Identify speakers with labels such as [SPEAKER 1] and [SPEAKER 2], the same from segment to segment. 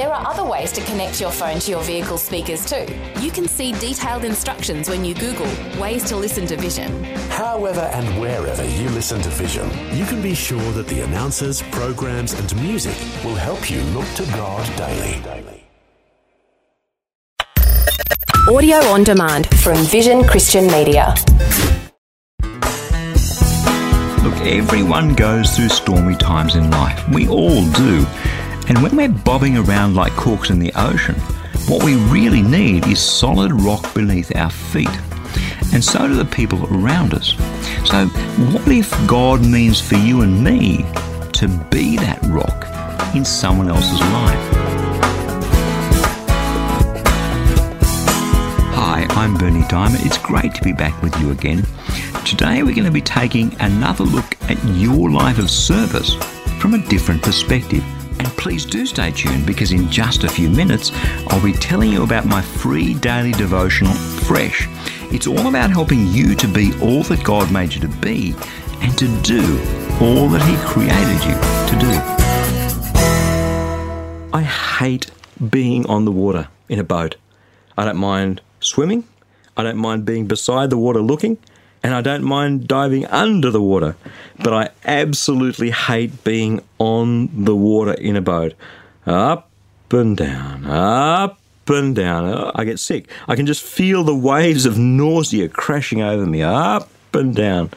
[SPEAKER 1] There are other ways to connect your phone to your vehicle speakers too. You can see detailed instructions when you Google ways to listen to Vision.
[SPEAKER 2] However and wherever you listen to Vision, you can be sure that the announcers, programs, and music will help you look to God daily.
[SPEAKER 1] Audio on demand from Vision Christian Media.
[SPEAKER 3] Look, everyone goes through stormy times in life. We all do. And when we're bobbing around like corks in the ocean, what we really need is solid rock beneath our feet. And so do the people around us. So, what if God means for you and me to be that rock in someone else's life? Hi, I'm Berni Dymet. It's great to be back with you again. Today we're going to be taking another look at your life of service from a different perspective. And please do stay tuned because in just a few minutes, I'll be telling you about my free daily devotional, Fresh. It's all about helping you to be all that God made you to be and to do all that He created you to do. I hate being on the water in a boat. I don't mind swimming. I don't mind being beside the water looking and I don't mind diving under the water, but I absolutely hate being on the water in a boat. Up and down, up and down. Oh, I get sick. I can just feel the waves of nausea crashing over me, up and down.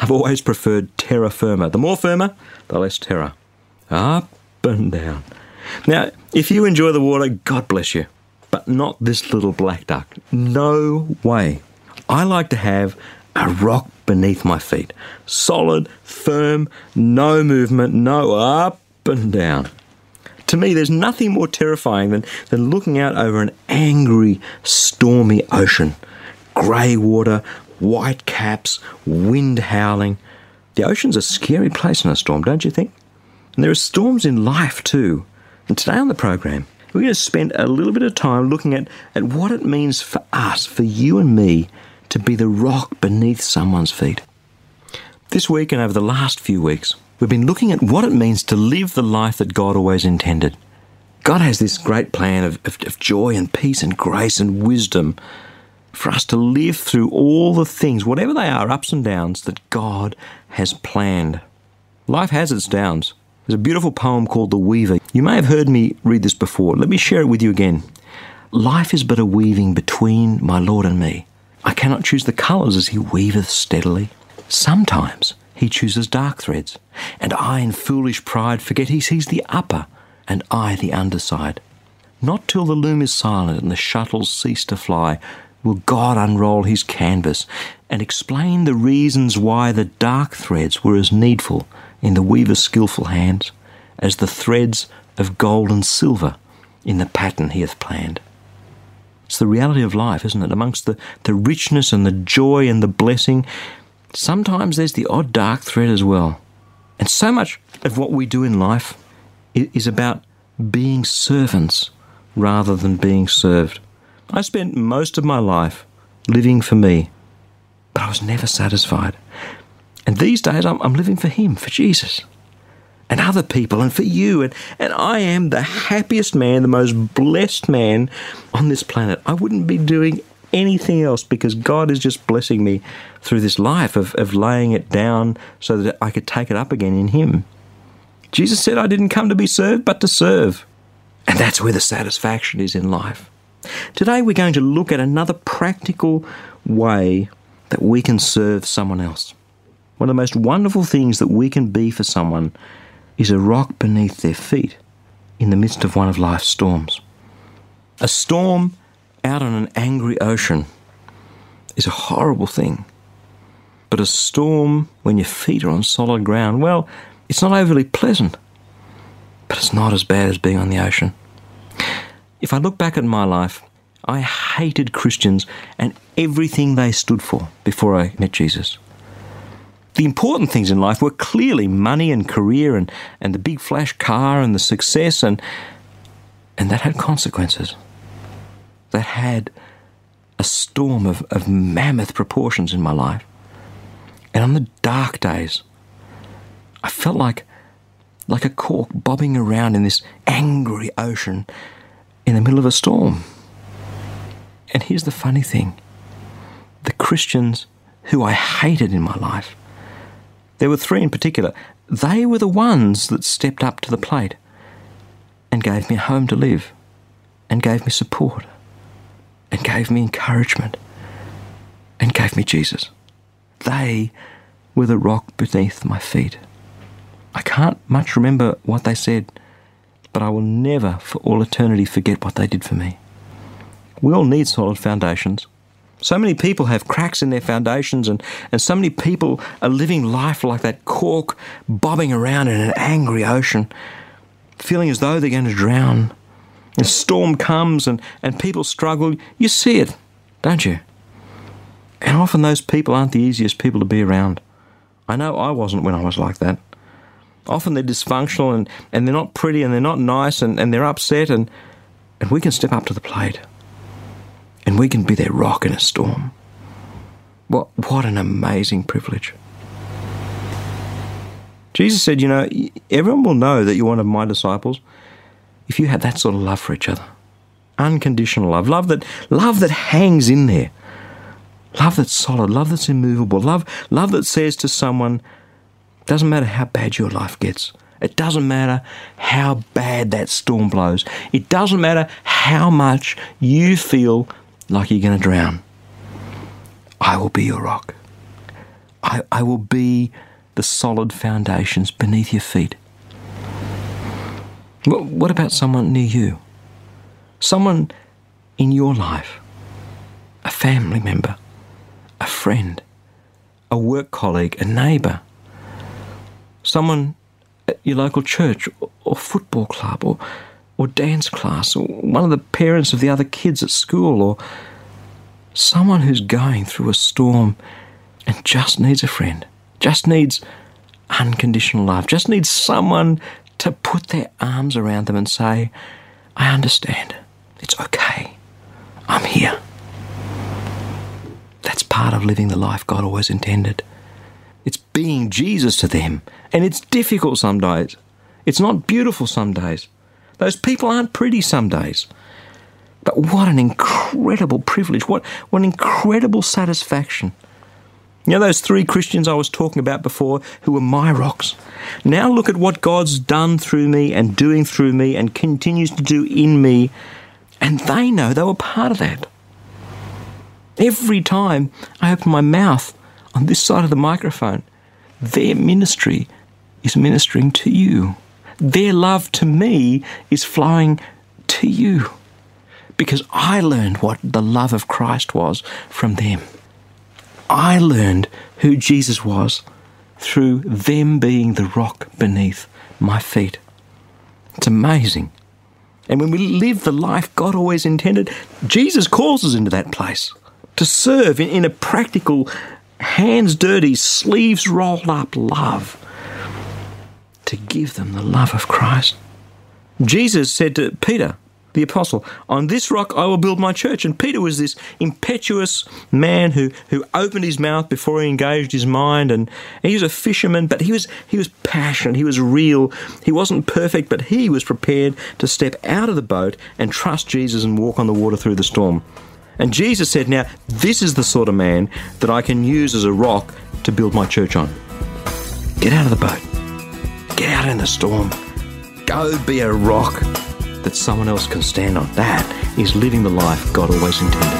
[SPEAKER 3] I've always preferred terra firma. The more firmer, the less terror. Up and down. Now, if you enjoy the water, God bless you. But not this little black duck. No way. I like to have a rock beneath my feet. Solid, firm, no movement, no up and down. To me, there's nothing more terrifying than, than looking out over an angry, stormy ocean. Grey water, white caps, wind howling. The ocean's a scary place in a storm, don't you think? And there are storms in life too. And today on the program, we're going to spend a little bit of time looking at, at what it means for us, for you and me, to be the rock beneath someone's feet. This week and over the last few weeks, we've been looking at what it means to live the life that God always intended. God has this great plan of, of, of, joy and peace and grace and wisdom for us to live through all the things, whatever they are, ups and downs, that God has planned. Life has its downs. There's a beautiful poem called The Weaver. You may have heard me read this before. Let me share it with you again. Life is but a weaving between my Lord and me. I cannot choose the colours as he weaveth steadily. Sometimes he chooses dark threads, and I in foolish pride forget he sees the upper, and I the underside. Not till the loom is silent and the shuttles cease to fly will God unroll his canvas and explain the reasons why the dark threads were as needful in the weaver's skilful hands as the threads of gold and silver in the pattern he hath planned. It's the reality of life, isn't it? Amongst the, the richness and the joy and the blessing, sometimes there's the odd dark thread as well. And so much of what we do in life is about being servants rather than being served. I spent most of my life living for me, but I was never satisfied. And these days I'm, I'm living for Him, for Jesus and other people and for you. And, and I am the happiest man, the most blessed man on this planet. I wouldn't be doing anything else because God is just blessing me through this life of, of laying it down so that I could take it up again in Him. Jesus said, I didn't come to be served, but to serve. And that's where the satisfaction is in life. Today, we're going to look at another practical way that we can serve someone else. One of the most wonderful things that we can be for someone is a rock beneath their feet in the midst of one of life's storms. A storm out on an angry ocean is a horrible thing. But a storm when your feet are on solid ground, well, it's not overly pleasant, but it's not as bad as being on the ocean. If I look back at my life, I hated Christians and everything they stood for before I met Jesus. The important things in life were clearly money and career and, and the big flash car and the success and and that had consequences. That had a storm of, of mammoth proportions in my life. And on the dark days, I felt like like a cork bobbing around in this angry ocean in the middle of a storm. And here's the funny thing the Christians who I hated in my life, there were three in particular, they were the ones that stepped up to the plate and gave me a home to live, and gave me support, and gave me encouragement, and gave me Jesus. They were the rock beneath my feet. I can't much remember what they said, but I will never for all eternity forget what they did for me. We all need solid foundations. So many people have cracks in their foundations, and, and so many people are living life like that cork bobbing around in an angry ocean, feeling as though they're going to drown. A storm comes and, and people struggle. You see it, don't you? And often those people aren't the easiest people to be around. I know I wasn't when I was like that. Often they're dysfunctional and, and they're not pretty and they're not nice and, and they're upset, and, and we can step up to the plate and we can be their rock in a storm. What, what an amazing privilege. Jesus said, You know, everyone will know that you're one of my disciples if you have that sort of love for each other. Unconditional love. Love that love that hangs in there. Love that's solid, love that's immovable, love love that says to someone, doesn't matter how bad your life gets. It doesn't matter how bad that storm blows. It doesn't matter how much you feel like you're going to drown. I will be your rock. I, I will be the solid foundations beneath your feet. What about someone near you? Someone in your life? A family member? A friend? A work colleague? A neighbour? Someone at your local church or, or football club or, or dance class or one of the parents of the other kids at school or someone who's going through a storm and just needs a friend, just needs unconditional love, just needs someone to put their arms around them and say, I understand. It's okay. I'm here. That's part of living the life God always intended. It's being Jesus to them. And it's difficult some days. It's not beautiful some days. Those people aren't pretty some days. But what an incredible privilege. What, what an incredible satisfaction you know those three Christians I was talking about before who were my rocks? Now look at what God's done through me and doing through me and continues to do in me, and they know they were part of that. Every time I open my mouth on this side of the microphone, their ministry is ministering to you. Their love to me is flowing to you because I learned what the love of Christ was from them. I learned who Jesus was through them being the rock beneath my feet. It's amazing. And when we live the life God always intended, Jesus calls us into that place to serve in, a practical, hands dirty, sleeves rolled up love, to give them the love of Christ. Jesus said to Peter, the apostle, On this rock I will build my church. And Peter was this impetuous man who, who opened his mouth before he engaged his mind. And he was a fisherman, but he was, he was passionate, he was real. He wasn't perfect, but he was prepared to step out of the boat and trust Jesus and walk on the water through the storm. And Jesus said, Now, this is the sort of man that I can use as a rock to build my church on. Get out of the boat, get out in the storm, go be a rock that someone else can stand on. That is living the life God always intended.